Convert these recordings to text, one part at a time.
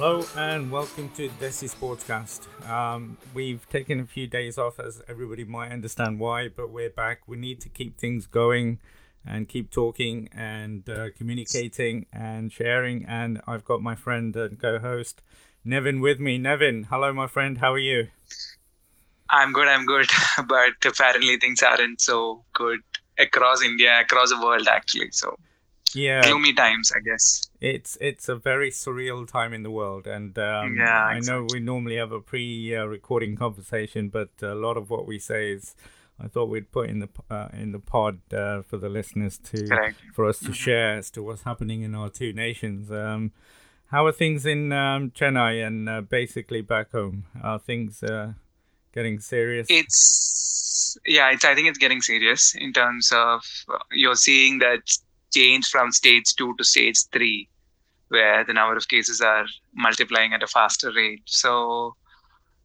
Hello and welcome to Desi Sportscast. Um, we've taken a few days off, as everybody might understand why, but we're back. We need to keep things going and keep talking and uh, communicating and sharing. And I've got my friend and co-host Nevin with me. Nevin, hello, my friend. How are you? I'm good. I'm good, but apparently things aren't so good across India, across the world, actually. So yeah gloomy times i guess it's it's a very surreal time in the world and um, yeah, exactly. i know we normally have a pre-recording conversation but a lot of what we say is i thought we'd put in the uh, in the pod uh, for the listeners to Correct. for us to mm-hmm. share as to what's happening in our two nations um, how are things in um, chennai and uh, basically back home are things uh, getting serious it's yeah it's i think it's getting serious in terms of uh, you're seeing that change from stage two to stage three, where the number of cases are multiplying at a faster rate. So,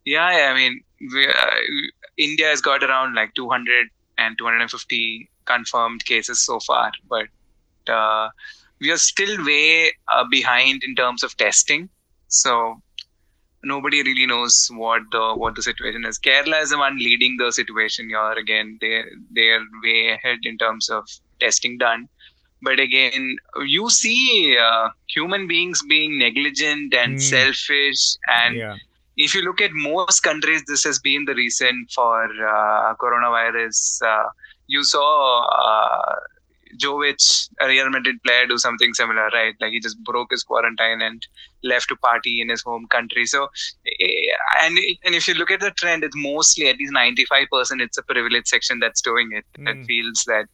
yeah, I mean, we, uh, India has got around like 200 and 250 confirmed cases so far, but uh, we are still way uh, behind in terms of testing. So nobody really knows what the what the situation is. Kerala is the one leading the situation here. Again, they they're way ahead in terms of testing done but again you see uh, human beings being negligent and mm. selfish and yeah. if you look at most countries this has been the reason for uh, coronavirus uh, you saw uh, Jovic, a Real Madrid player, do something similar, right? Like he just broke his quarantine and left to party in his home country. So, eh, and and if you look at the trend, it's mostly at least ninety five percent. It's a privileged section that's doing it. Mm. That feels that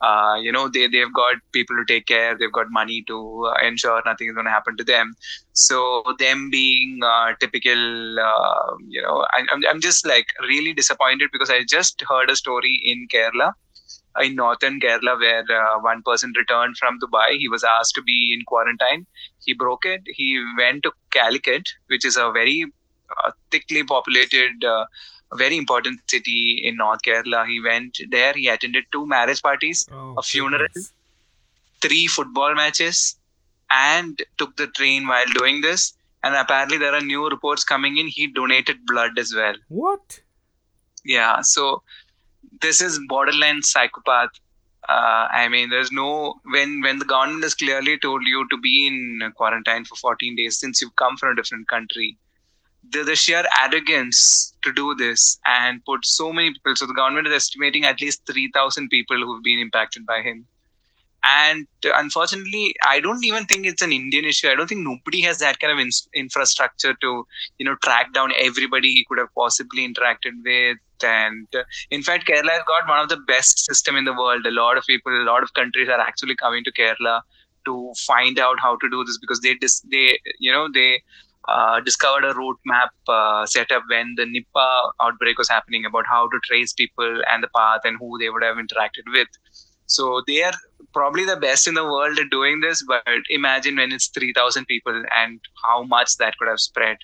uh, you know they they've got people to take care they've got money to uh, ensure nothing is going to happen to them. So them being uh, typical uh, you know I, am I'm, I'm just like really disappointed because i just heard a story in kerala in northern kerala where uh, one person returned from dubai. He was asked to be in quarantine. He broke it. He went to calicut which is a very uh, thickly populated a very important city in North Kerala. He went there. He attended two marriage parties, oh, a funeral, goodness. three football matches, and took the train while doing this. And apparently, there are new reports coming in. He donated blood as well. What? Yeah. So this is borderline psychopath. Uh, I mean, there's no when when the government has clearly told you to be in quarantine for 14 days since you've come from a different country the, the sheer arrogance to do this and put so many people. So the government is estimating at least 3,000 people who've been impacted by him. And unfortunately, I don't even think it's an Indian issue. I don't think nobody has that kind of in- infrastructure to, you know, track down everybody he could have possibly interacted with. And uh, in fact, Kerala has got one of the best system in the world. A lot of people, a lot of countries are actually coming to Kerala to find out how to do this because they dis- they you know they uh, discovered a roadmap uh, set up when the Nipah outbreak was happening about how to trace people and the path and who they would have interacted with. So they are probably the best in the world at doing this, but imagine when it's 3,000 people and how much that could have spread.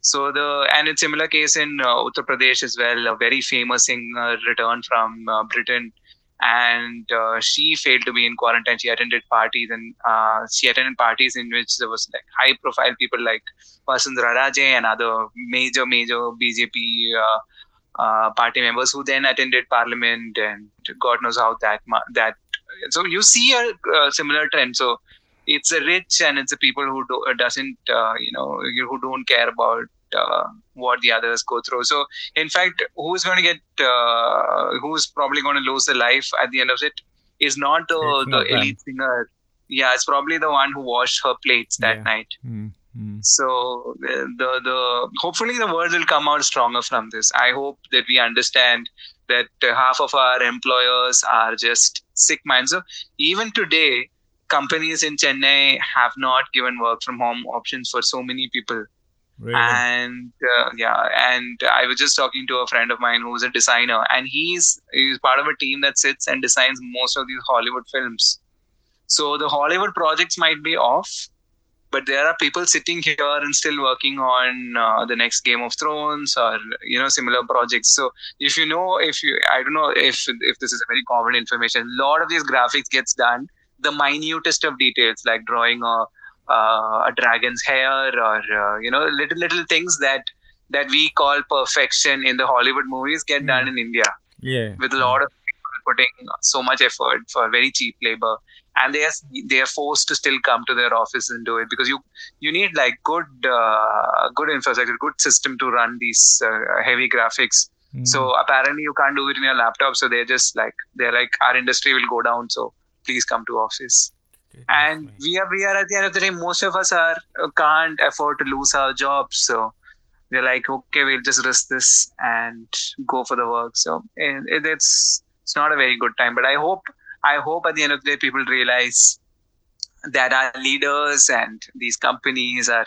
So the and it's similar case in uh, Uttar Pradesh as well. A very famous singer returned from uh, Britain and uh, she failed to be in quarantine. She attended parties and uh, she attended parties in which there was like high profile people like Vasundhara Raje and other major major BJP uh, uh, party members who then attended parliament and God knows how that that. So you see a, similar trend. So it's a rich and it's the people who do, doesn't uh, you know who don't care about uh, what the others go through. So, in fact, who's going to get, uh, who's probably going to lose their life at the end of it is not the, It's the not them. elite singer. Yeah, it's probably the one who washed her plates that Yeah. night. Mm, mm. So the, the the hopefully the world will come out stronger from this. I hope that we understand that half of our employers are just sick minds. So even today, companies in Chennai have not given work from home options for so many people Really? and uh, yeah and i was just talking to a friend of mine who's a designer and he's he's part of a team that sits and designs most of these hollywood films so the hollywood projects might be off but there are people sitting here and still working on uh, the next game of thrones or you know similar projects so if you know if you i don't know if if this is a very common information a lot of these graphics gets done the minutest of details like drawing a a dragon's hair or uh, you know little little things that that we call perfection in the hollywood movies get mm. done in india. Yeah. With a lot of people putting so much effort for very cheap labor. And they are they are forced to still come to their office and do it because you you need like good uh, good infrastructure good system to run these uh, heavy graphics. Mm. so apparently you can't do it in your laptop. So they're just like they're like our industry will go down. So please come to office and we are we are at the end of the day most of us are uh, can't afford to lose our jobs so they're like okay we'll just risk this and go for the work. So it, it's it's not a very good time. But i hope i hope at the end of the day people realize that our leaders and these companies are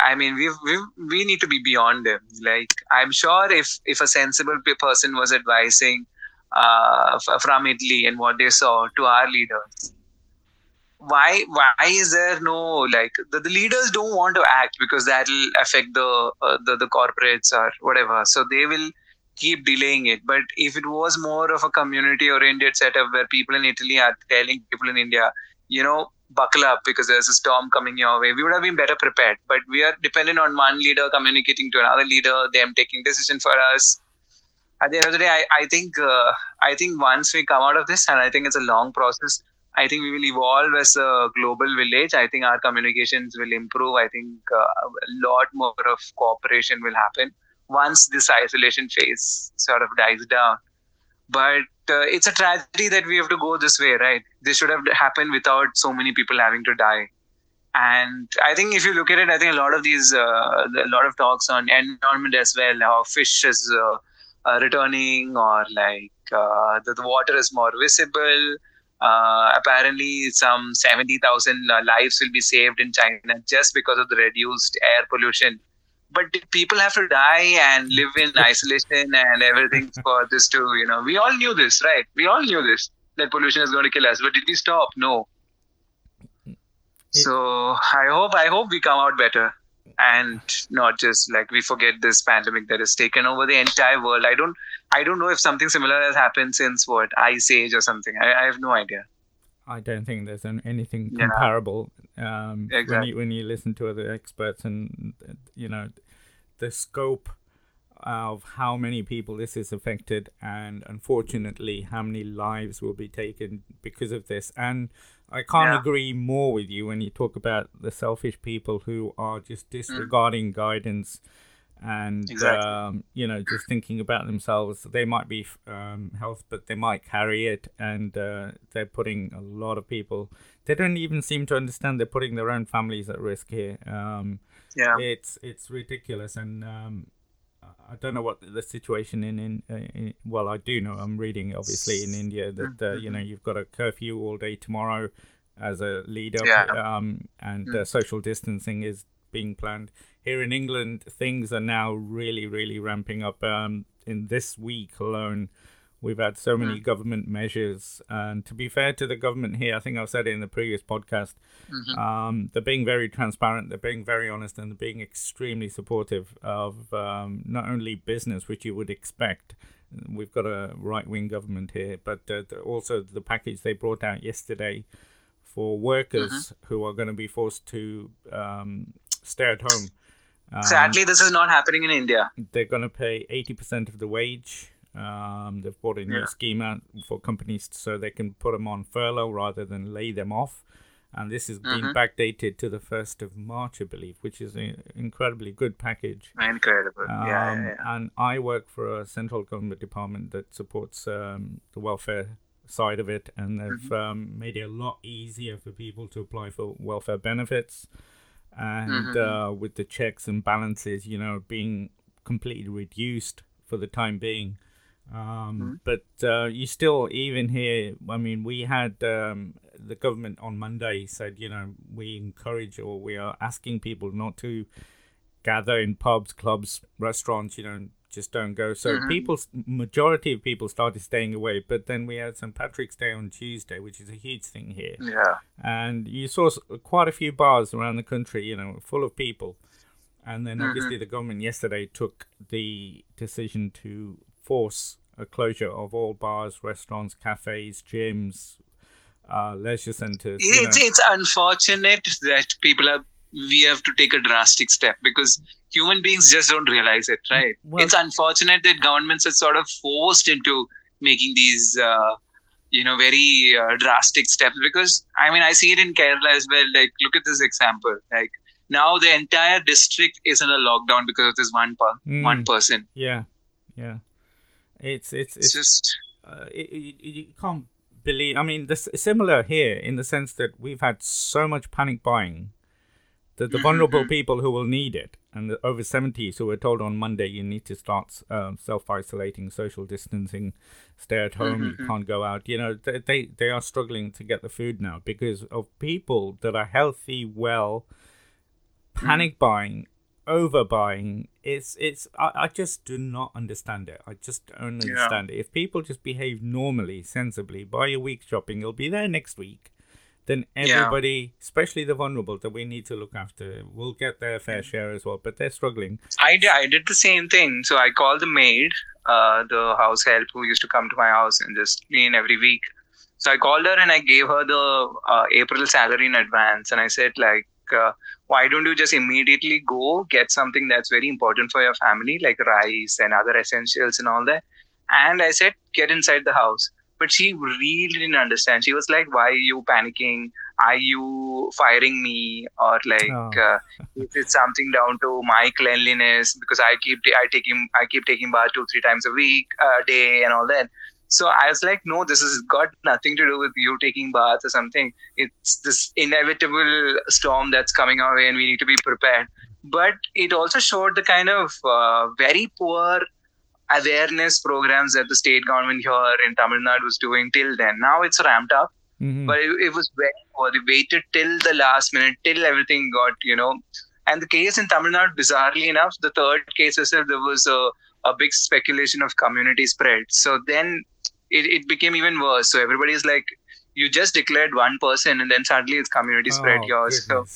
i mean we we we need to be beyond them. Like i'm sure if if a sensible person was advising uh, from italy and what they saw to our leaders why why is there no like the, the leaders don't want to act because that'll affect the, uh, the the corporates or whatever. So they will keep delaying it. But if it was more of a community oriented setup where people in italy are telling people in india you know buckle up because there's a storm coming your way we would have been better prepared. But we are dependent on one leader communicating to another leader them taking decision for us. At the end of the day i, I think uh, i think once we come out of this and i think it's a long process I think we will evolve as a global village. I think our communications will improve. I think uh, a lot more of cooperation will happen once this isolation phase sort of dies down. But uh, it's a tragedy that we have to go this way, right? This should have happened without so many people having to die. And I think if you look at it, I think a lot of these, uh, a lot of talks on environment as well, how fish is uh, uh, returning or like uh, the, the water is more visible uh, apparently, some 70,000 uh, lives will be saved in China just because of the reduced air pollution. But people have to die and live in isolation and everything for this to, you know, we all knew this, right? We all knew this that pollution is going to kill us. But did we stop? No. So I hope I hope we come out better and not just like we forget this pandemic that has taken over the entire world. I don't I don't know if something similar has happened since what Ice Age or something. I, I have no idea. I don't think there's an, anything yeah. comparable. Um, exactly. when you when you listen to other experts and you know the scope of how many people this is affected and unfortunately how many lives will be taken because of this and I can't yeah. agree more with you when you talk about the selfish people who are just mm. disregarding mm. guidance and exactly. um, you know just thinking about themselves. They might be um, health, but they might carry it, and uh, they're putting a lot of people. They don't even seem to understand they're putting their own families at risk here. Um, yeah, it's it's ridiculous, and um, I don't know what the situation in in, uh, in, well I do know I'm reading obviously in India that uh, you know mm-hmm. you've got a curfew all day tomorrow as a leader yeah. um, and mm. uh, social distancing is being planned here in England things are now really really ramping up um, in this week alone We've had so many mm. government measures, and to be fair to the government here, I think I've said it in the previous podcast. Mm-hmm. Um, they're being very transparent, they're being very honest, and they're being extremely supportive of um, not only business, which you would expect. We've got a right wing government here, but uh, the, also the package they brought out yesterday for workers mm-hmm. who are going to be forced to um, stay at home. Sadly, this is not happening in India. They're going to pay 80% of the wage um, they've brought a new yeah. scheme out for companies so they can put them on furlough rather than lay them off. And this has been mm-hmm. backdated to the 1st of March, I believe, which is an incredibly good package. Incredible. Um, yeah, yeah, yeah, And I work for a central government department that supports um, the welfare side of it. And they've mm-hmm. Um, made it a lot easier for people to apply for welfare benefits. And mm-hmm. uh, with the checks and balances, you know, being completely reduced for the time being um, mm-hmm. But uh, you still, even here, I mean, we had um, the government on Monday said, you know, we encourage or we are asking people not to gather in pubs, clubs, restaurants, you know, just don't go. So mm-hmm. people, majority of people started staying away. But then we had St. Patrick's Day on Tuesday, which is a huge thing here. Yeah. And you saw quite a few bars around the country, you know, full of people. And then mm-hmm. obviously the government yesterday took the decision to force a closure of all bars, restaurants, cafes, gyms, uh, leisure centers. It's, it's unfortunate that people are we have to take a drastic step because human beings just don't realize it, right? Well, it's unfortunate that governments are sort of forced into making these, uh, you know, very uh, drastic steps. Because I mean, I see it in Kerala as well. Like, look at this example. Like now, the entire district is in a lockdown because of this one per- mm, one person. Yeah, yeah. It's it's it's, it's just uh, it, it, you can't believe. I mean, this similar here in the sense that we've had so much panic buying the, the vulnerable mm-hmm. people who will need it and the over 70s who were told on monday you need to start um, self-isolating social distancing stay at home you mm-hmm. can't go out you know they, they they are struggling to get the food now because of people that are healthy well panic mm. buying overbuying it's it's I, I just do not understand it i just don't understand yeah. it if people just behave normally sensibly buy a week shopping it'll be there next week then everybody, yeah. especially the vulnerable that we need to look after, will get their fair share as well. But they're struggling. I did, I did the same thing. So I called the maid, uh, the house help who used to come to my house and just clean every week. So I called her and I gave her the uh, April salary in advance. And I said, like, uh, why don't you just immediately go get something that's very important for your family, like rice and other essentials and all that? And I said, get inside the house but she really didn't understand. She was like, "Why are you panicking? Are you firing me? Or like, oh. uh, is it something down to my cleanliness? Because I keep I take him I keep taking bath two three times a week, a day, and all that." So I was like, "No, this has got nothing to do with you taking bath or something. It's this inevitable storm that's coming our way, and we need to be prepared." But it also showed the kind of uh, very poor awareness programs that the state government here in Tamil Nadu was doing till then. Now it's ramped up, mm-hmm. but it, it, was very poor. They waited till the last minute, till everything got, you know. And the case in Tamil Nadu, bizarrely enough, the third case itself, there was a, a big speculation of community spread. So then it, it became even worse. So everybody's like, you just declared one person and then suddenly it's community spread oh, here. So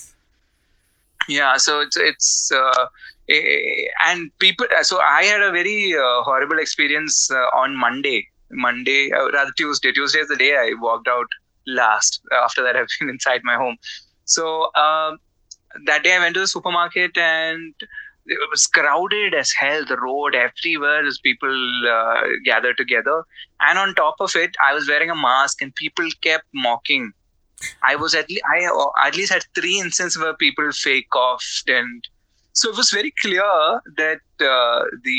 yeah, so it's it's uh, and people uh, so i had a very uh, horrible experience uh, on monday. Monday uh, rather tuesday. Tuesday is the day i walked out last after that i've been inside my home. So um, that day i went to the supermarket and it was crowded as hell. The road everywhere as people uh, gathered together. And on top of it i was wearing a mask and people kept mocking. I was at least i uh, at least had three instances where people fake coughed and so it was very clear that uh, the,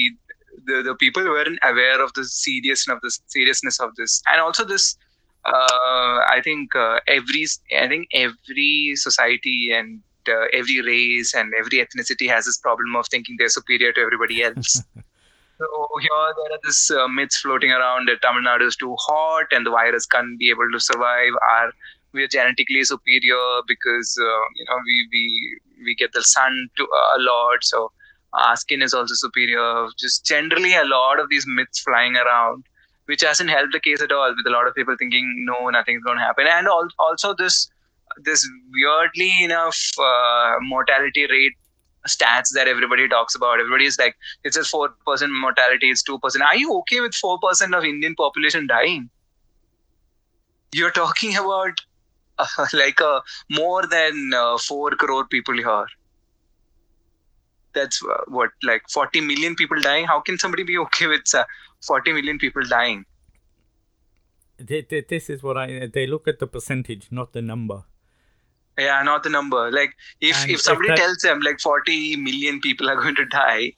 the the people weren't aware of the seriousness of this seriousness of this, and also this. Uh, I think uh, every I think every society and uh, every race and every ethnicity has this problem of thinking they're superior to everybody else. so here there are this uh, myths floating around that Tamil Nadu is too hot and the virus can't be able to survive. Our we are genetically superior because uh, you know we we we get the sun to, uh, a lot so our skin is also superior. Just generally a lot of these myths flying around which hasn't helped the case at all with a lot of people thinking no nothing's going to happen. And also this this weirdly enough uh, mortality rate stats that everybody talks about everybody is like it's just 4% mortality it's 2% are you okay with 4% of indian population dying? You're talking about like a uh, more than uh, 4 crore people here. That's uh, what like 40 million people dying? How can somebody be okay with uh, 40 million people dying? This is what i they look at the percentage not the number. Yeah not the number. Like if and if somebody if tells them like 40 million people are going to die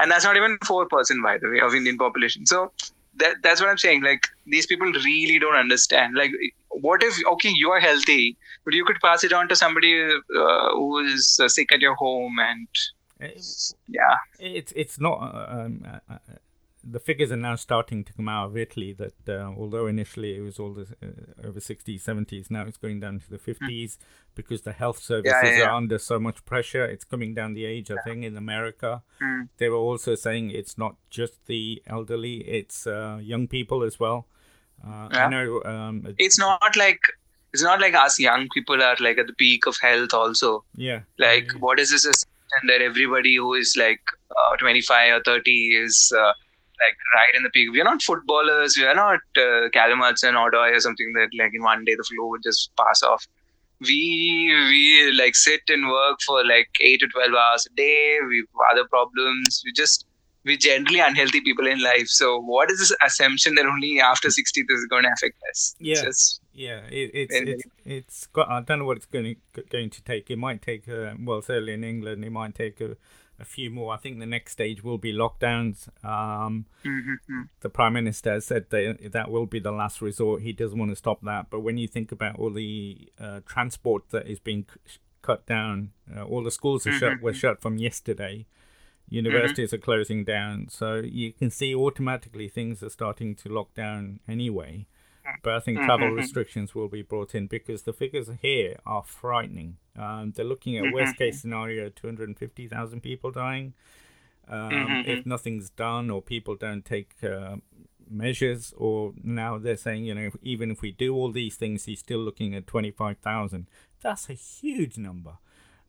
and that's not even 4% by the way of indian population. So that that's what i'm saying. Like these people really don't understand. Like what if okay you are healthy but you could pass it on to somebody uh, who is uh, sick at your home and yeah. it's it's not uh, um, uh, uh, the figures are now starting to come out of Italy that uh, although initially it was all the, uh, over 60s, 70s, now it's going down to the 50s mm. because the health services yeah, yeah, yeah. are under so much pressure. It's coming down the age, I think, in America. Mm. They were also saying it's not just the elderly, it's uh, young people as well. I know. Um, it's not like it's not like us young people are like at the peak of health also. Yeah. Like what is this and that everybody who is like uh, 25 or 30 is uh, like right in the peak. We're not footballers. We are not uh, Callum Hudson-Odoi or something that like in one day the flow would just pass off. We we like sit and work for like eight to twelve hours a day. We have other problems. We just we're generally unhealthy people in life. So what is this assumption that only after 60 this is going to affect us? Yeah, just, yeah. It, it's it's it's got. I don't know what it's going to going to take. It might take. Uh, well, certainly in England, it might take a a few more. I think the next stage will be lockdowns. Um, mm-hmm. The prime minister has said that that will be the last resort. He doesn't want to stop that. But when you think about all the uh, transport that is being c- cut down, uh, all the schools are mm-hmm. shut were shut from yesterday. Universities mm-hmm. are closing down, so you can see automatically things are starting to lock down anyway. But I think travel mm-hmm. restrictions will be brought in because the figures here are frightening. Um, they're looking at worst case mm-hmm. scenario 250,000 people dying. Um, mm-hmm. If nothing's done or people don't take uh, measures, or now they're saying, you know, even if we do all these things, he's still looking at 25,000. That's a huge number.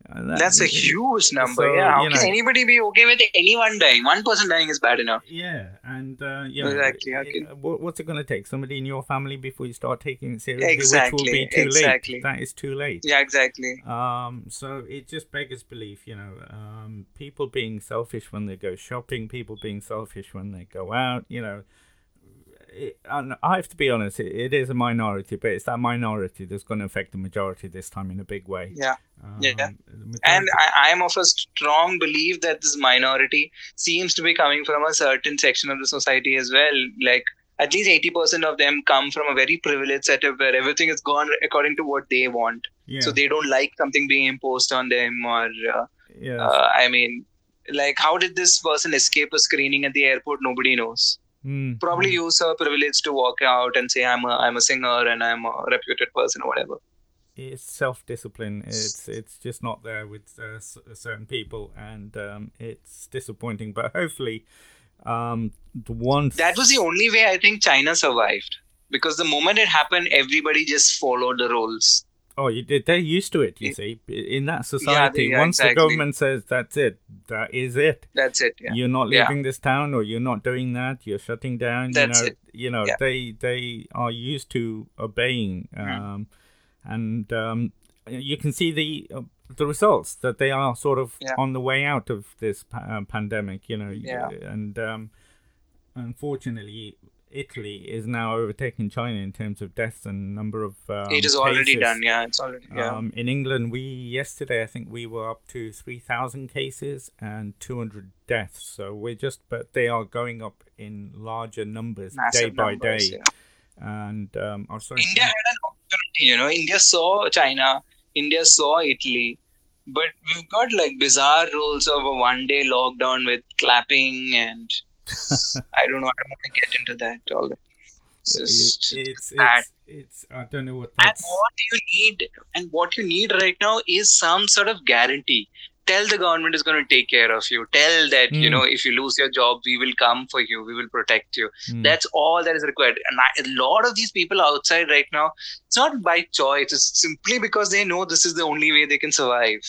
That, That's a huge number. So, yeah. How can know, anybody be okay with anyone dying? One person dying is bad enough. Yeah. And, uh, you know, exactly. Can... what's it going to take? Somebody in your family before you start taking it seriously, exactly. which will be too exactly. late. That is too late. Yeah, exactly. Um, so it just beggars belief, you know, um, people being selfish when they go shopping, people being selfish when they go out, you know it, and I have to be honest, it, it is a minority, but it's that minority that's going to affect the majority this time in a big way. Yeah. Um, yeah. And I, am of a strong belief that this minority seems to be coming from a certain section of the society as well. Like, at least 80% of them come from a very privileged setup where everything is gone according to what they want. Yeah. So they don't like something being imposed on them, or, uh, yes. uh, I mean, like, how did this person escape a screening at the airport? Nobody knows. Mm. Probably use her privilege to walk out and say I'm a I'm a singer and I'm a reputed person or whatever. It's self discipline. It's it's just not there with uh, certain people, and um, it's disappointing. But hopefully, um, the one that was the only way I think China survived because the moment it happened, everybody just followed the rules. Oh, you did. They're used to it. You see, in that society, yeah, yeah, once exactly. the government says that's it, that is it. That's it. Yeah. You're not leaving this town, or you're not doing that. You're shutting down. That's you know, it. You know, they they are used to obeying, mm-hmm. um, mm. and um, you can see the uh, the results that they are sort of on the way out of this pa- uh, pandemic. You know, yeah. and um, unfortunately, Italy is now overtaking China in terms of deaths and number of. Um, it is already cases. done. Yeah, it's already. Yeah. Um, in England, we yesterday I think we were up to three thousand cases and two hundred deaths. So we're just, but they are going up in larger numbers Massive day by numbers, day. Yeah. And um, oh, sorry. India had an opportunity. You know, India saw China. India saw Italy. But we've got like bizarre rules of a one day lockdown with clapping and I don't know. I don't want to get into that all. It's, it's, it's, it's, it's, I don't know what. That's... And what you need, and what you need right now is some sort of guarantee. Tell the government is going to take care of you. Tell that mm. you hmm. know if you lose your job, we will come for you. We will protect you. Mm. That's all that is required. And I, a lot of these people outside right now, it's not by choice. It's simply because they know this is the only way they can survive.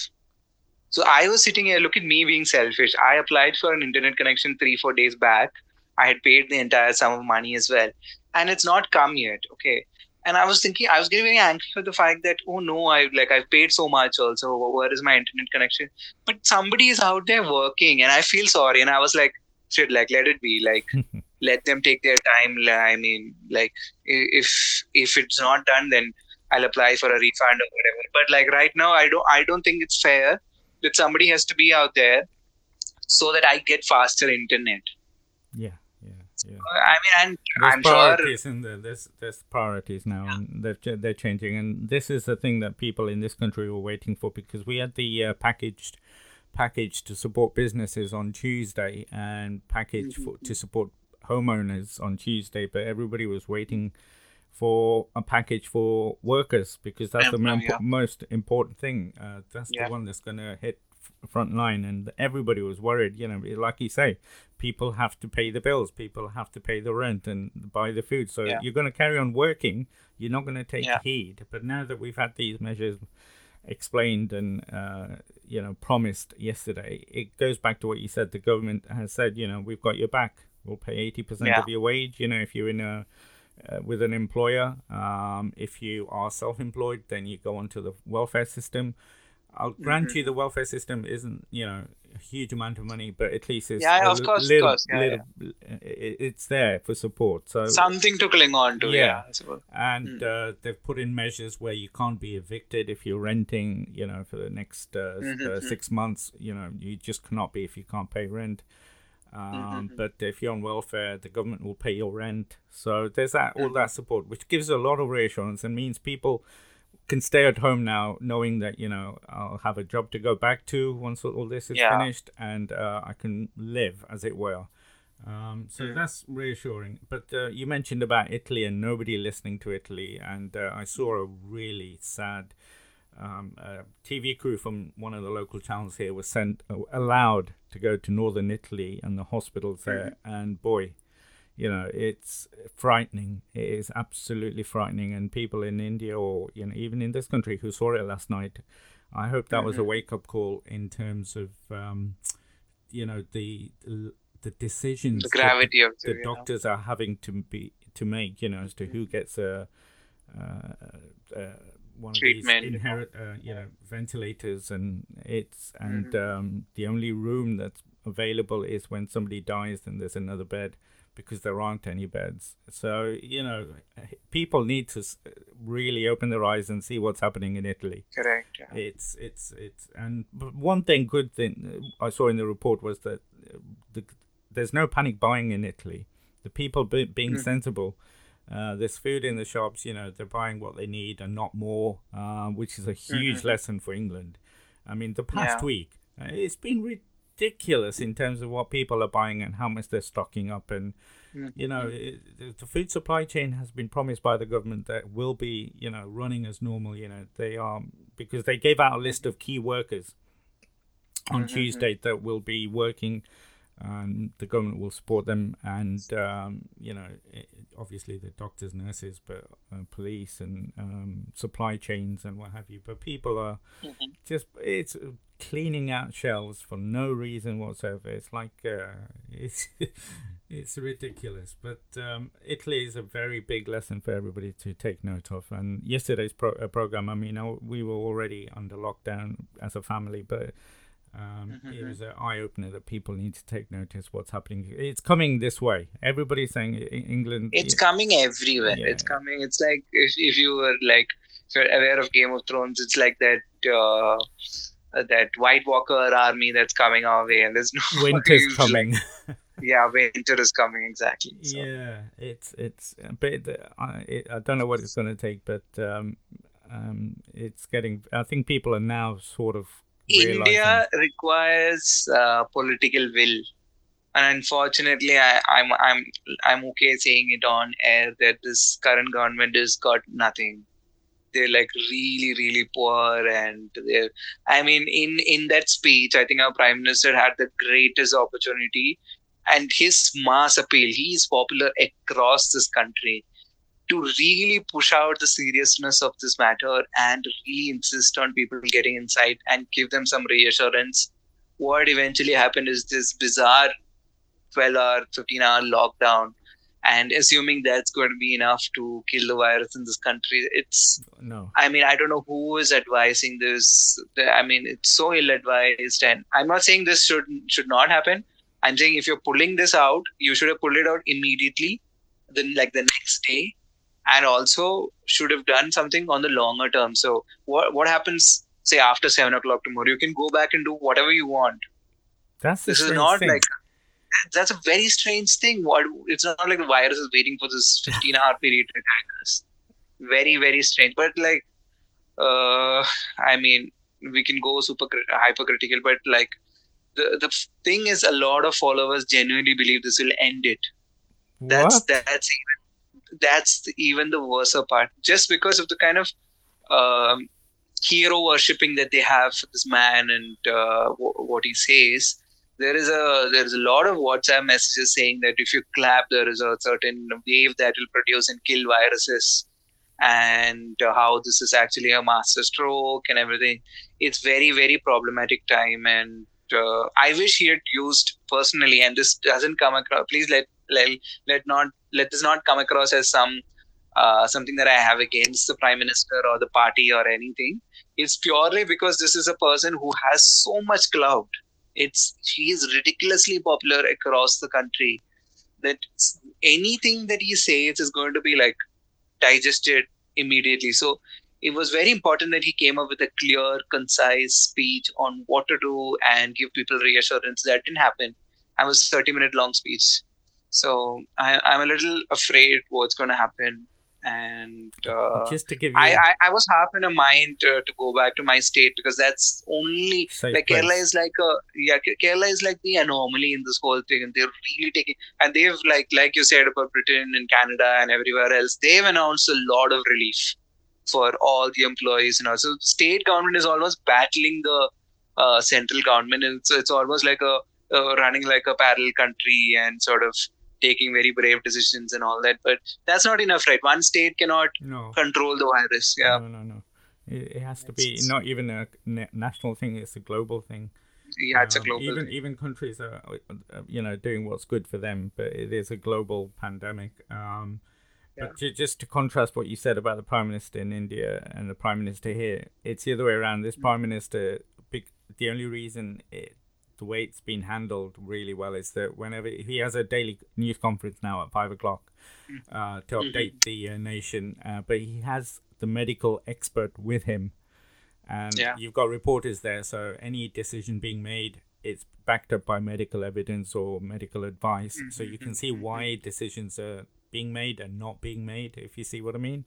So I was sitting here, look at me being selfish. I applied for an internet connection three, four days back. I had paid the entire sum of money as well. And it's not come yet. Okay. And I was thinking, I was getting very angry with the fact that, oh no, I like I've paid so much also. Where is my internet connection? But somebody is out there working and I feel sorry. And I was like, shit, like let it be. Like let them take their time. I mean, like if if it's not done, then I'll apply for a refund or whatever. But like right now, I don't I don't think it's fair that somebody has to be out there so that I get faster internet. Yeah, yeah, yeah. I mean, and there's I'm priorities sure. In the, there's there's priorities now, yeah. and they're they're changing, and this is the thing that people in this country were waiting for because we had the uh, packaged package to support businesses on Tuesday and package mm-hmm. for, to support homeowners on Tuesday, but everybody was waiting for a package for workers because that's yeah, the yeah. most important thing. Uh, that's yeah. the one that's going to hit front line, and everybody was worried. You know, like you say, people have to pay the bills, people have to pay the rent and buy the food. So you're going to carry on working. You're not going to take heed. But now that we've had these measures explained and uh, you know promised yesterday, it goes back to what you said. The government has said, you know, we've got your back. we'll pay 80% yeah. of your wage. You know, if you're in a uh, with an employer. Um, if you are self-employed, then you go onto the welfare system. I'll grant mm-hmm. you the welfare system isn't you know a huge amount of money, but at least it's yeah, of course, little, of course. Yeah, little, yeah. it's there for support. So something to cling on to. Yeah, yeah. and mm. uh, they've put in measures where you can't be evicted if you're renting. You know, for the next uh, mm-hmm. uh, mm-hmm. six months, you know, you just cannot be if you can't pay rent. Um, mm-hmm. But if you're on welfare, the government will pay your rent. So there's that all mm-hmm. that support, which gives a lot of reassurance and means people can stay at home now, knowing that you know I'll have a job to go back to once all this is yeah. finished, and uh, I can live, as it were. Um, so mm. that's reassuring. But uh, you mentioned about Italy and nobody listening to Italy, and uh, I saw a really sad um, TV crew from one of the local towns here was sent uh, allowed to go to northern Italy and the hospitals there, mm-hmm. and boy, you know it's frightening. It is absolutely frightening, and people in India or you know even in this country who saw it last night, I hope that mm-hmm. was a mm-hmm. wake up call in terms of um, you know the the decisions the gravity of the, the doctors know. are having to be to make you know as to who mm-hmm. gets a, a, a one of these inherit uh, you know ventilators and it's and mm-hmm. um, the only room that's available is when somebody dies and there's another bed because there aren't any beds so you know people need to really open their eyes and see what's happening in italy correct yeah. it's it's it's and one thing good thing i saw in the report was that uh, the, there's no panic buying in italy the people be, being mm. sensible uh, there's food in the shops, you know, they're buying what they need and not more, uh, which is a huge mm-hmm. lesson for England. I mean, the past yeah. week, uh, it's been ridiculous in terms of what people are buying and how much they're stocking up. And, mm-hmm. you know, it, the food supply chain has been promised by the government that will be, you know, running as normal. You know, they are, because they gave out a list of key workers on mm-hmm. Tuesday that will be working and the government will support them. And um, you know it, obviously the doctors nurses but uh, police and um, supply chains and what have you. But people are mm-hmm. just it's cleaning out shelves for no reason whatsoever. It's like uh, it's it's ridiculous. But um, italy is a very big lesson for everybody to take note of. And yesterday's pro- uh, program i mean we were already under lockdown as a family but um, mm-hmm. It was an eye opener that people need to take notice what's happening. It's coming this way. Everybody's saying England. It's yeah. coming everywhere. Yeah. It's coming. It's like if, if you were like if you're aware of Game of Thrones, it's like that uh, that White Walker army that's coming our way, and there's no winter's coming. yeah, winter is coming exactly. So. Yeah, it's it's but I it, I don't know what it's going to take, but um, um, it's getting. I think people are now sort of India requires uh, political will, and unfortunately, I, I'm I'm I'm okay saying it on air that this current government has got nothing. They're like really really poor, and they're. I mean, in in that speech, I think our prime minister had the greatest opportunity, and his mass appeal. He is popular across this country to really push out the seriousness of this matter and really insist on people getting inside and give them some reassurance. What eventually happened is this bizarre 12 hour, 15 hour lockdown. And assuming that's going to be enough to kill the virus in this country, it's no. I mean, I don't know who is advising this. I mean, it's so ill advised. And I'm not saying this should should not happen. I'm saying if you're pulling this out, you should have pulled it out immediately, then like the next day, and also should have done something on the longer term. So what what happens say after seven o'clock tomorrow? You can go back and do whatever you want. That's this is not thing. like that's a very strange thing. What it's not like the virus is waiting for this fifteen hour period to attack us. Very very strange. But like, uh, I mean, we can go super hypercritical, but like. The, the thing is, a lot of followers genuinely believe this will end it. That's what? that's even that's even the worse part. Just because of the kind of um, hero worshipping that they have for this man and uh, w- what he says, there is a there is a lot of WhatsApp messages saying that if you clap, there is a certain wave that will produce and kill viruses, and how this is actually a master stroke and everything. It's very very problematic time, and uh, I wish he had used personally, and this doesn't come across. Please let let, let not let this not come across as some uh, something that I have against the prime minister or the party or anything. It's purely because this is a person who has so much clout. It's he is ridiculously popular across the country that anything that he says is going to be like digested immediately. So it was very important that he came up with a clear, concise speech on what to do and give people reassurance. That didn't happen. I was 30 minute long speech. So I, I'm a little afraid what's going to happen and uh, just to give you I, I, I was half in a mind uh, to go back to my state because that's only Safe like place. Kerala is like a yeah Kerala is like the anomaly in this whole thing and they're really taking and they've like like you said about Britain and Canada and everywhere else they've announced a lot of relief for all the employees and also state government is almost battling the uh, central government and so it's almost like a uh, running like a parallel country and sort of taking very brave decisions and all that but that's not enough right? One state cannot no. control the virus yeah. No no no. It, it has to be not even a national thing it's a global thing. Yeah it's a Um, global even thing. even countries are uh, you know doing what's good for them but it is a global pandemic. Um but ju- just to contrast what you said about the prime minister in india and the prime minister here it's the other way around. Mm. this prime minister big, the only reason it, the way it's been handled really well is that whenever he has a daily news conference now at five o'clock Mm. uh, to Mm-hmm. update the uh, nation uh, but he has the medical expert with him and Yeah. you've got reporters there so any decision being made it's backed up by medical evidence or medical advice so you can see why decisions are being made and not being made if you see what i mean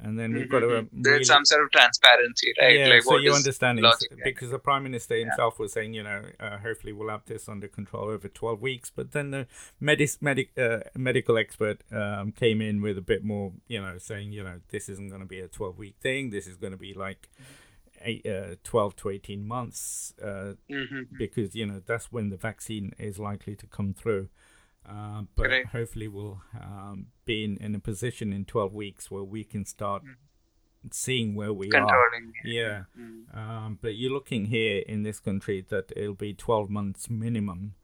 and then we've got to um, there's some sort of transparency right yeah, like so you understand logic because the prime minister himself was saying, you know, uh, hopefully we'll have this under control over twelve weeks. But then the medis, medic, uh, medical expert um, came in with a bit more, you know, saying, you know, this isn't going to be a twelve week thing. This is going to be like eight, uh, twelve to eighteen months, uh, Mhm. because you know that's when the vaccine is likely to come through. Uh, but Correct. hopefully we'll um, be in, in a position in 12 weeks where we can start seeing where we are. Yeah. Mm. Um, but you're looking here in this country that it'll be 12 months minimum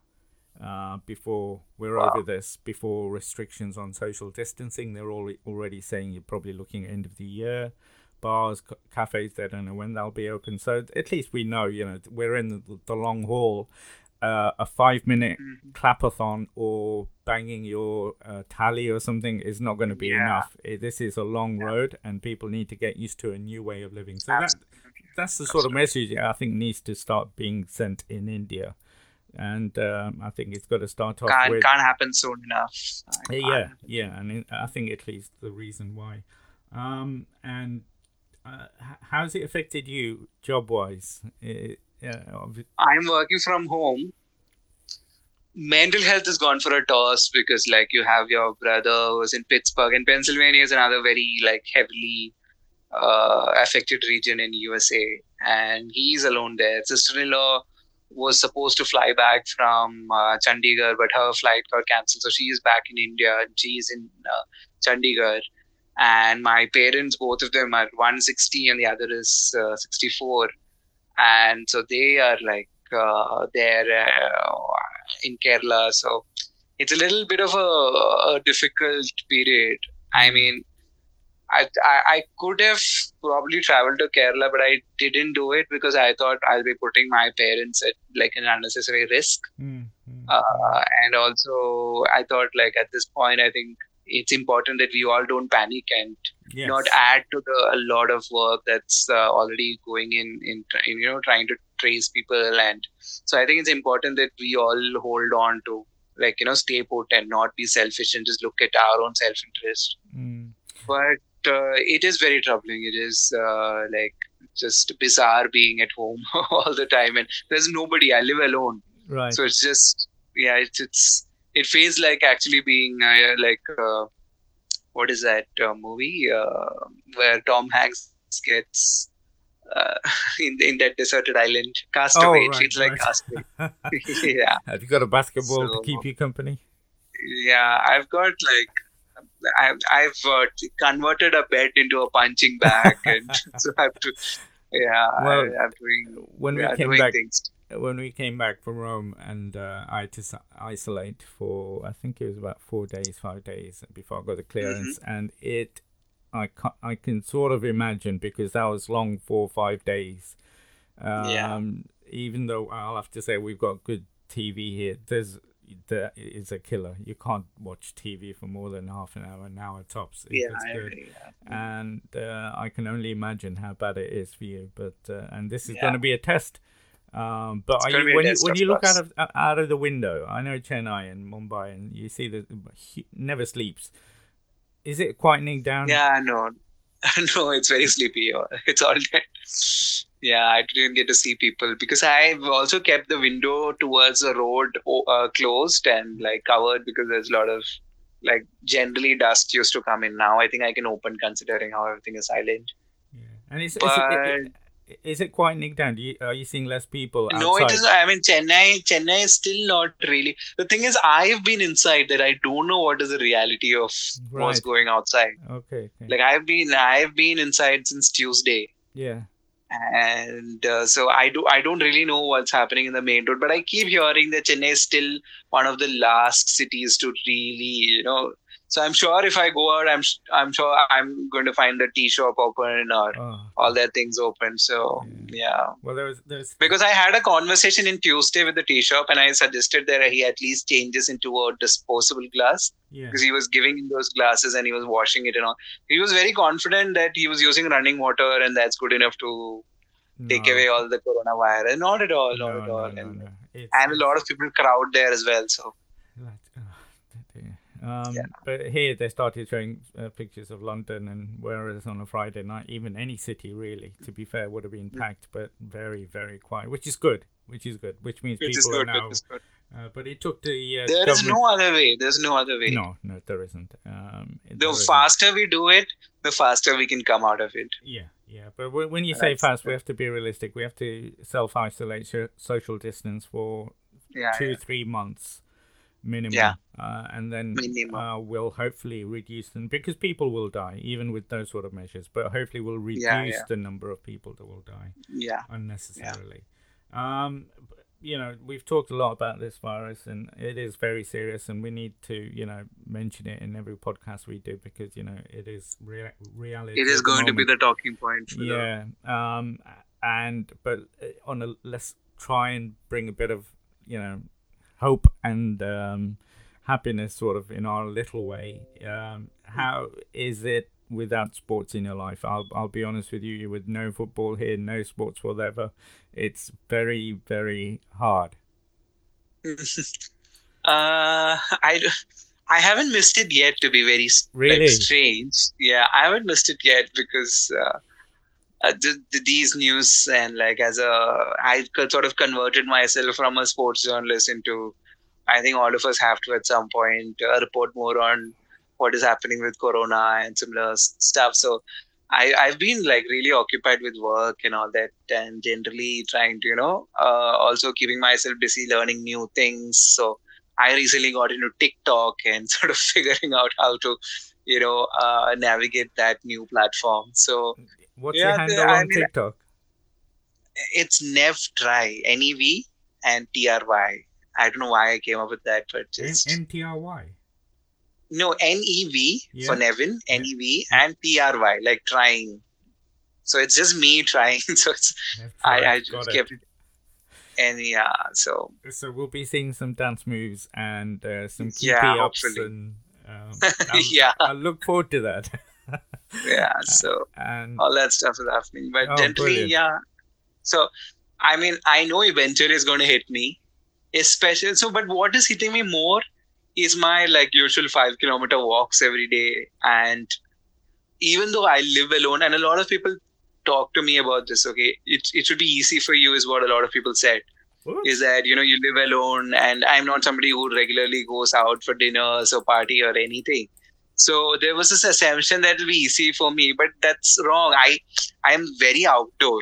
uh, before we're Wow. over this, before restrictions on social distancing. They're all already saying you're probably looking at end of the year. Bars, ca- cafes, they don't know when they'll be open. So at least we know, you know, we're in the, the long haul. Uh, a five minute Mm-hmm. clapathon or banging your uh, thali or something is not going to be Yeah. enough. Eh, This is a long road, and people need to get used to a new way of living. So that, that's the sort of message I think needs to start being sent in India, and um, I think it's got to start off can't with can't happen soon enough Uh, yeah, yeah, and I think at least the reason why. Um, and uh, h- how's it affected you job wise? Yeah, i'm working from home. Mental health has gone for a toss because like you have your brother who's in pittsburgh and pennsylvania is another very like heavily uh, affected region in usa and he's alone there. Sister-in-law was supposed to fly back from uh, chandigarh but her flight got cancelled so she is back in india and she's in uh, chandigarh. And my parents both of them are 160 and the other is uh, 64 and so they are like uh, they're uh, in Kerala. So it's a little bit of a, a difficult period. I mean, I, I I could have probably traveled to Kerala, but I didn't do it because I thought I'll be putting my parents at like an unnecessary risk. Mm, mm, Uh, and also, I thought like at this point, I think it's important that we all don't panic and yes. not add to the a lot of work that's uh, already going in, in in you know trying to trace people and so i think it's important that we all hold on to like you know stay put and not be selfish and just look at our own self interest Mm, but uh, it is very troubling. It is uh, like just bizarre being at home all the time and there's nobody. I live alone. Right. so it's just yeah it's it's it feels like actually being uh, like uh, what is that uh, movie uh, where tom hanks gets uh, in in that deserted island castaway Oh, right, feels like right. castaway yeah Have you got a basketball So- to keep you company? yeah i've got like I've, I've uh, converted a bed into a punching bag and so I have to yeah Well, I, I'm doing When we yeah, came doing back, things when we came back from Rome, and uh, I had to isolate for I think it was about four days, five days before I got the clearance, Mm-hmm. and it, I can I can sort of imagine because that was long, four or five days. Um, Yeah. Even though I'll have to say we've got good TV here, there's that is a killer. You can't watch TV for more than half an hour, an hour tops. Yeah, it's I agree. yeah. and uh, I can only imagine how bad it is for you. But uh, and this is Yeah. going to be a test. Um, but you, when you when you look out of out of the window, I know Chennai and Mumbai, and you see the he never sleeps. Is it quietening down? Yeah, no, no, it's very sleepy. It's all day. Yeah, I didn't get to see people because I've also kept the window towards the road uh, closed and like covered because there's a lot of like generally dust used to come in. Now I think I can open considering how everything is silent. Yeah. And it's, But it, it, is it quietening down? Do you, are you seeing less people outside? no, it is. I mean, Chennai, Chennai is still not really. The thing is, I've been inside that I don't know what is the reality of what's going outside. Okay. okay. Like I've been, I've been inside since Tuesday. yeah. and uh, so I do I don't really know what's happening in the main road, but I keep hearing that Chennai is still one of the last cities to really you know. So I'm sure if I go out, I'm I'm sure I'm going to find the tea shop open or Oh, all their things open. So yeah, well, there was there's because I had a conversation in Tuesday with the tea shop, and I suggested that he at least changes into a disposable glass yeah. because he was giving him those glasses and he was washing it and all. He was very confident that he was using running water and that's good enough to take away all the coronavirus. Not at all, not No, at all. no, and, no. And a lot of people crowd there as well. So. Um, Yeah. But here they started showing uh, pictures of London, and whereas on a Friday night, even any city really, to be fair, would have been Mm. packed, but very, very quiet, which is good. Which is good. Which means which people good. are now. Good. Uh, but it took the. Uh, There is government- no other way. There's no other way. No, no, there isn't. Um, there The isn't. faster we do it, the faster we can come out of it. Yeah, yeah. But when when you say That's- fast, we have to be realistic. We have to self isolate, social distance for Yeah. two, yeah. three months minimum. Yeah. Uh, and then uh, we'll hopefully reduce them because people will die even with those sort of measures. But hopefully we'll reduce Yeah, yeah. the number of people that will die Yeah. unnecessarily. Um, you know, we've talked a lot about this virus, and it is very serious, and we need to, you know, mention it in every podcast we do because you know it is rea- reality. It is going to be the talking point. The, Yeah. Um. And but uh, on a let's try and bring a bit of you know hope and um, happiness sort of in our little way. Um. How is it without sports in your life? I'll I'll be honest with you. With no football here, no sports whatever, it's very very hard. uh, I haven't missed it yet. To be very s- like, Really? strange, yeah, I haven't missed it yet because uh, uh, the, these news and like as a I sort of converted myself from a sports journalist into. I think all of us have to at some point uh, report more on what is happening with Corona and similar s- stuff. So. I, I've been like really occupied with work and all that, and generally trying to, you know, uh, also keeping myself busy learning new things. So I recently got into TikTok and sort of figuring out how to, you know, uh, navigate that new platform. So What's Yeah, your the- handle I on mean- TikTok? it's Nev Try, N E V and T R Y. I don't know why I came up with that, but just MTRY. no N E V Yeah. for Nevin, N E V and T R Y, like trying. So it's just me trying. so it's I, I just it. kept it. And yeah, so So we'll be seeing some dance moves and uh, some key Yeah, ups and um, Yeah. I look forward to that. yeah, so and all that stuff is happening. But Oh, generally, brilliant. yeah. So, I mean, I know eventually it's going to hit me, especially. So, but what is hitting me more is my like usual five kilometer walks every day. And even though I live alone, and a lot of people talk to me about this, okay, it, it should be easy for you, is what a lot of people said. Is that, you know, you live alone, and I'm not somebody who regularly goes out for dinners or party or anything. So there was this assumption that it'll be easy for me, but that's wrong. I I am very outdoor.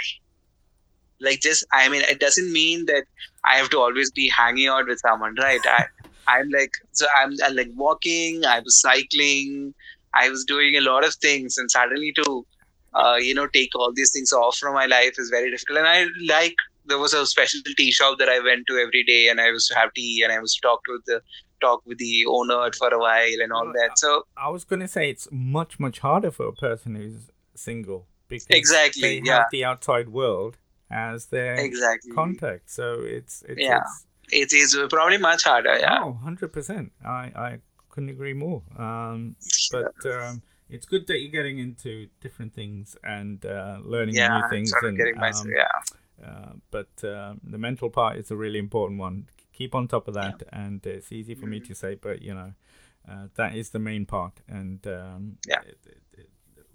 Like just I mean, it doesn't mean that I have to always be hanging out with someone, right? I I'm like so I'm, I'm like walking, I was cycling, I was doing a lot of things, and suddenly to uh, you know take all these things off from my life is very difficult. And I like there was a special tea shop that I went to every day, and I was to have tea, and I was to talk with the talk with the owner for a while and all that. So I was going to say it's much much harder for a person who's single because exactly they yeah. have the outside world as their exactly contact. So it's, it's yeah. It's, it's, it's probably much harder. Yeah. Oh, 100%. I, I couldn't agree more. Um, but um, it's good that you're getting into different things and uh, learning yeah, new things. and, getting myself, um, yeah. Uh, but uh, the mental part is a really important one. Keep on top of that, yeah. and it's easy for mm-hmm. me to say, but you know, uh, that is the main part, and um, yeah. It, it, it,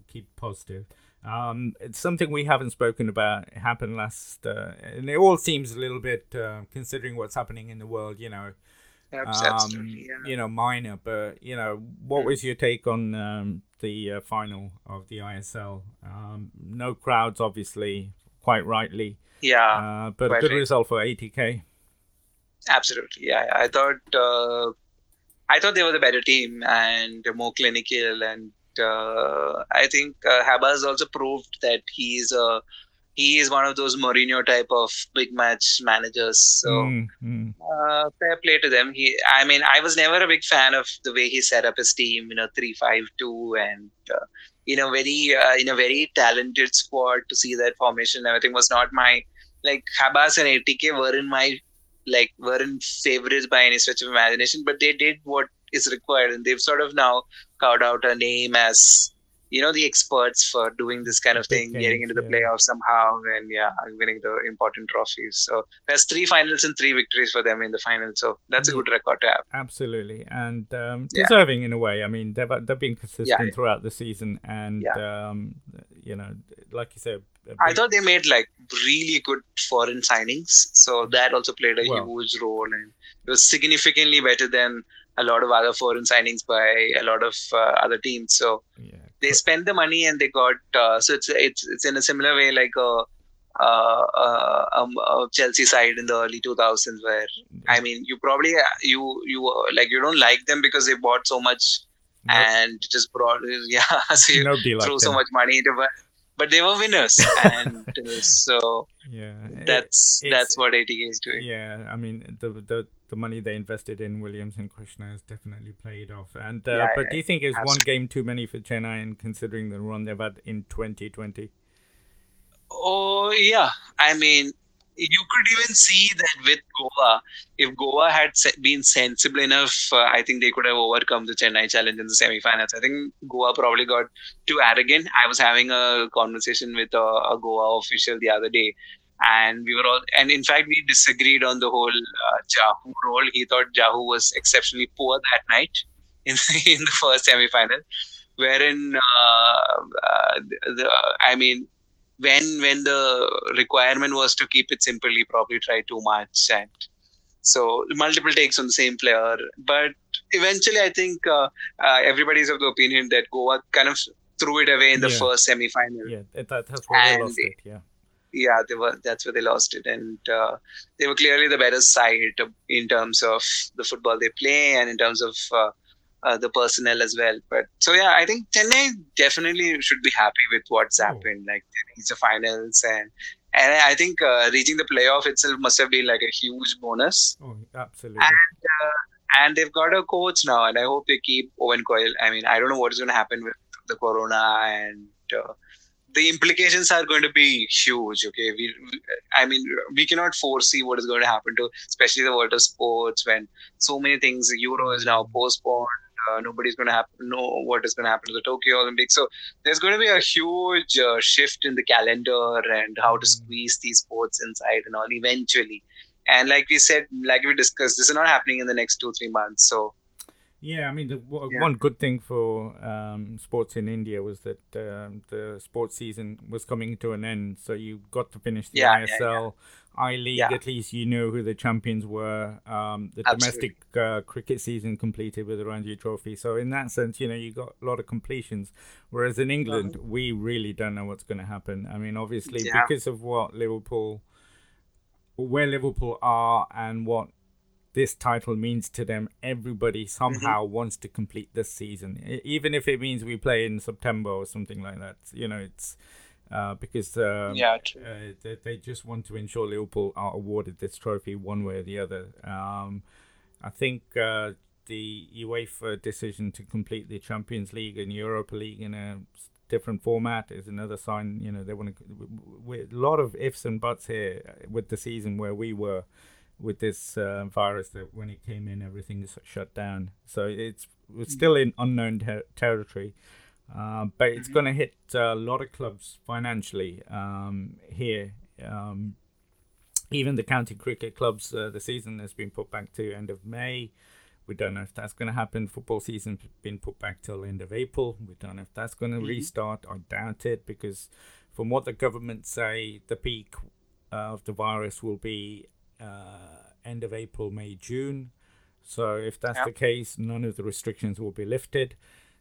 keep positive. Um, it's something we haven't spoken about. It happened last, uh, and it all seems a little bit, uh, considering what's happening in the world, you know, um, yeah. you know, minor. But you know, what mm. was your take on um, the uh, final of the ISL? Um, no crowds, obviously, quite rightly. Yeah, uh, but a good right. result for ATK. Absolutely, yeah. I thought uh, I thought they were the better team and more clinical and uh, I think uh, Habas has also proved that he is a he is one of those Mourinho type of big match managers. So mm-hmm. uh, fair play to them. He, I mean, I was never a big fan of the way he set up his team. You know, three five two, and uh, in a very uh, in a very talented squad to see that formation. Everything was not my like Habas and ATK were in my like weren't favorites by any stretch of imagination, but they did what is required, and they've sort of now carved out a name as you know the experts for doing this kind of thing, games, getting into the yeah. playoffs somehow, and yeah, winning the important trophies. So there's three finals and three victories for them in the final. So that's a good record to have. Absolutely, and um, deserving yeah. in a way. I mean, they've they've been consistent yeah. throughout the season, and um, you know, like you said. I thought they made like really good foreign signings, so that also played a huge role, and it was significantly better than a lot of other foreign signings by a lot of uh, other teams. So yeah. they spent the money and they got. Uh, so it's it's it's in a similar way like a. Uh, uh, um, Chelsea side in the early 2000s, where I mean, you probably you you like you don't like them because they bought so much nope. and just brought yeah, so you Nobody threw so much money into but they were winners, and uh, so yeah, that's that's what ATK is doing. Yeah, I mean the the the money they invested in Williams and Krishna has definitely played off. And uh, yeah, but yeah, do you think it's one game too many for Chennai, and considering the run they've had in 2020? Oh yeah, I mean you could even see that with Goa, if Goa had been sensible enough, uh, I think they could have overcome the Chennai challenge in the semi-finals. I think Goa probably got too arrogant. I was having a conversation with a, a Goa official the other day, and we were all, and in fact, we disagreed on the whole uh, Jahouh role. He thought Jahouh was exceptionally poor that night in the, in the first semi-final, wherein uh, uh the, I mean when when the requirement was to keep it simple, he probably tried too much, and so multiple takes on the same player. But eventually, I think uh, uh, everybody's of the opinion that Goa kind of threw it away in the yeah. first semi-final. Yeah, that, that's where and they lost it. Yeah. Yeah, they were. That's where they lost it, and uh, they were clearly the better side in terms of the football they play and in terms of uh, uh, the personnel as well. But so yeah, I think Chennai definitely should be happy with what's oh. happened. Like it's the finals and and I think uh, reaching the playoff itself must have been like a huge bonus. Oh, absolutely. And uh, and they've got a coach now, and I hope they keep Owen Coyle. I mean, I don't know what is going to happen with the corona and. Uh, the implications are going to be huge. Okay, we, I mean, we cannot foresee what is going to happen to, especially the world of sports when so many things. Euro is now postponed uh, nobody's going to happen, know what is going to happen to the Tokyo Olympics. So there's going to be a huge uh, shift in the calendar and how to mm-hmm. squeeze these sports inside and all eventually. And like we said, like we discussed, this is not happening in the next two three months. So yeah, I mean, the yeah. one good thing for um, sports in India was that um, the sports season was coming to an end, so you got to finish the yeah, ISL. Yeah, I League, yeah. at least you know who the champions were. Um, the Absolutely. domestic uh, cricket season completed with the Ranji Trophy. So in that sense, you know, you got a lot of completions. Whereas in England, we really don't know what's going to happen. I mean, obviously, yeah. because of what Liverpool, where Liverpool are, and what this title means to them, everybody somehow mm-hmm. wants to complete this season, even if it means we play in September or something like that. You know, it's Uh, because um, yeah, uh, they, they, just want to ensure Liverpool are awarded this trophy one way or the other. Um, I think uh, the UEFA decision to complete the Champions League and Europa League in a different format is another sign. You know, they want to. A lot of ifs and buts here with the season where we were with this uh, virus that when it came in, everything is shut down. So it's it's mm. still in unknown ter- territory. Uh, but it's mm-hmm. going to hit a lot of clubs financially um, here. Um, even the county cricket clubs, uh, the season has been put back to end of May. We don't know if that's going to happen. Football season's been put back till end of April. We don't know if that's going to mm-hmm. restart. I doubt it because, from what the government say, the peak uh, of the virus will be uh, end of April, May, June. So if that's yep. the case, none of the restrictions will be lifted.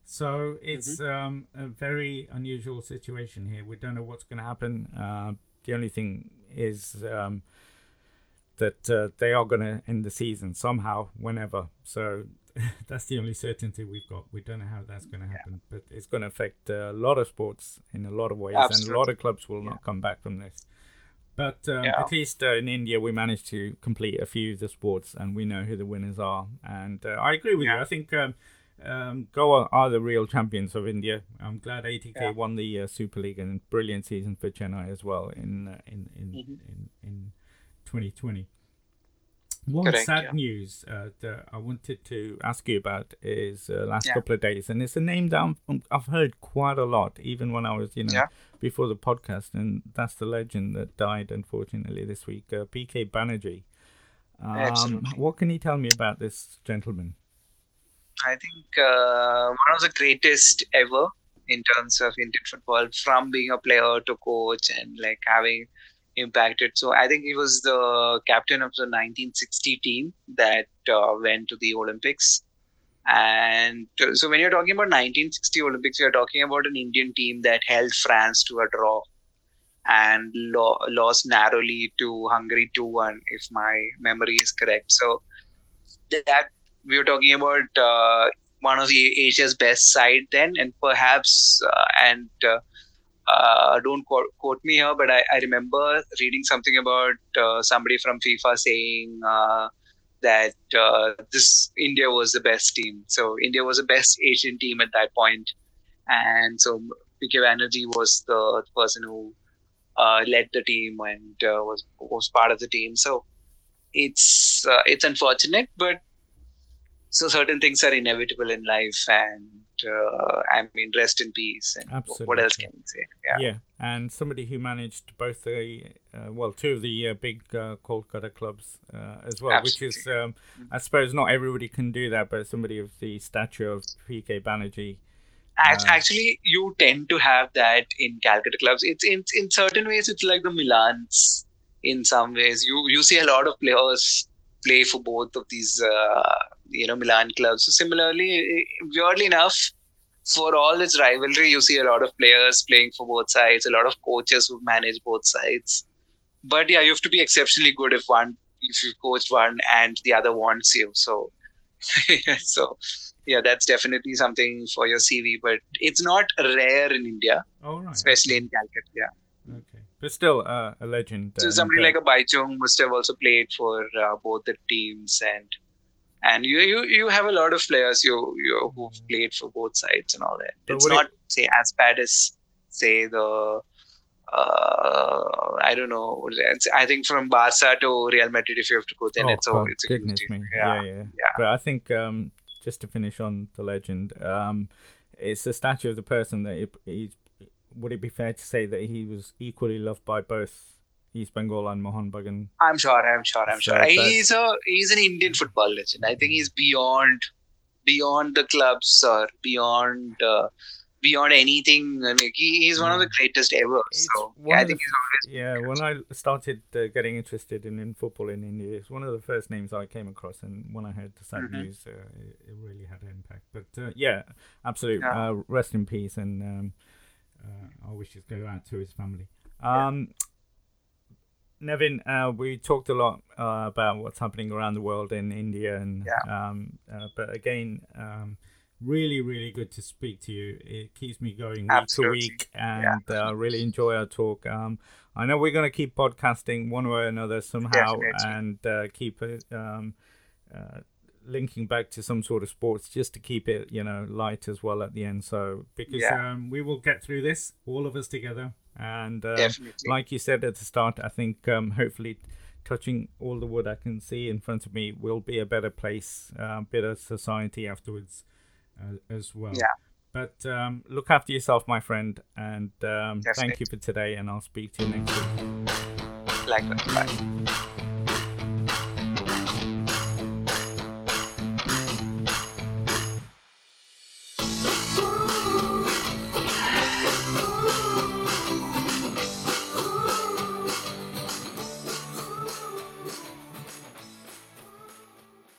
So it's mm-hmm. um, a very unusual situation here. We don't know what's going to happen. Uh, the only thing is um, that uh, they are going to end the season somehow, whenever. So that's the only certainty we've got. We don't know how that's going to happen, yeah. but it's going to affect a lot of sports in a lot of ways, Absolutely. and a lot of clubs will yeah. not come back from this. But um, yeah. at least uh, in India, we managed to complete a few of the sports, and we know who the winners are. And uh, I agree with you. I think um, um, Goa are the real champions of India. I'm glad ATK won the uh, Super League and brilliant season for Chennai as well in uh, in in, mm-hmm. in in 2020. One Correct, sad yeah. news uh, that I wanted to ask you about is uh, last yeah. couple of days, and it's a name that i have heard quite a lot, even when I was, you know, yeah. before the podcast, and that's the legend that died unfortunately this week, uh, PK Banerjee. Um, what can you tell me about this gentleman? I think uh, one of the greatest ever in terms of Indian football, from being a player to coach and like having impacted. So I think he was the captain of the 1960 team that uh, went to the Olympics. And uh, so when you're talking about 1960 Olympics, you're talking about an Indian team that held France to a draw and lo- lost narrowly to Hungary 2 1, if my memory is correct. So that we were talking about uh, one of the Asia's best side then, and perhaps, uh, and uh, uh, don't quote, quote, me here, but I, I remember reading something about uh, somebody from FIFA saying uh, that this India was the best team. So India was the best Asian team at that point, and so PK Banerjee was the person who led the team and was was part of the team. So it's it's unfortunate, but so certain things are inevitable in life, and uh, I mean, rest in peace. And Absolutely. what else can we say? Yeah. yeah, and somebody who managed both the, uh, well, two of the uh, big uh, Kolkata clubs uh, as well, Absolutely. which is, um, I suppose, not everybody can do that, but somebody of the stature of PK Banerjee. Uh, actually, you tend to have that in Calcutta clubs. It's in in certain ways, it's like the Milans. In some ways, you you see a lot of players play for both of these uh, you know Milan clubs. So similarly, weirdly enough, for all its rivalry, you see a lot of players playing for both sides, a lot of coaches who manage both sides. But yeah, you have to be exceptionally good if one if you coach one and the other wants you. So so yeah, that's definitely something for your CV. But it's not rare in India, especially in Calcutta. Yeah. But still uh, a legend. So somebody uh, like a Bhaichung must have also played for uh, both the teams and and you you, you have a lot of players you, you who've played for both sides and all that. But it's not it, say as bad as say the uh, I don't know. I think from Barca to Real Madrid, if you have to go, then oh, it's, a, it's a goodness me. Yeah. yeah. yeah, yeah, But I think um, just to finish on the legend, um, it's a statue of the person that he, he, would it be fair to say that he was equally loved by both East Bengal and Mohun Bagan. I'm sure. I'm sure. I'm so sure. He's a he's an Indian football legend. I think he's beyond beyond the clubs or beyond uh, beyond anything. Like he, he's one of the greatest ever. so yeah, I think the, he's always yeah. When I started uh, getting interested in, in football in India, it's one of the first names I came across, and when I heard the sad mm-hmm. news, uh, it, it, really had an impact. But uh, yeah, absolutely. Yeah. Uh, rest in peace, and um, uh, our wishes go out to his family. Um. Nevin, uh, we talked a lot uh, about what's happening around the world in India, and yeah. um, uh, but again, um, really, really good to speak to you. It keeps me going week Absolutely. to week, and yeah. uh, really enjoy our talk. Um, I know we're going to keep podcasting one way or another somehow, Definitely. and uh, keep it. Um, linking back to some sort of sports just to keep it you know light as well at the end so because Yeah. um, we will get through this all of us together and uh, like you said at the start i think um, hopefully touching all the wood i can see in front of me will be a better place uh, better society afterwards uh, as well Yeah. but um, look after yourself my friend and um, thank you for today and i'll speak to you next week Likewise. Bye.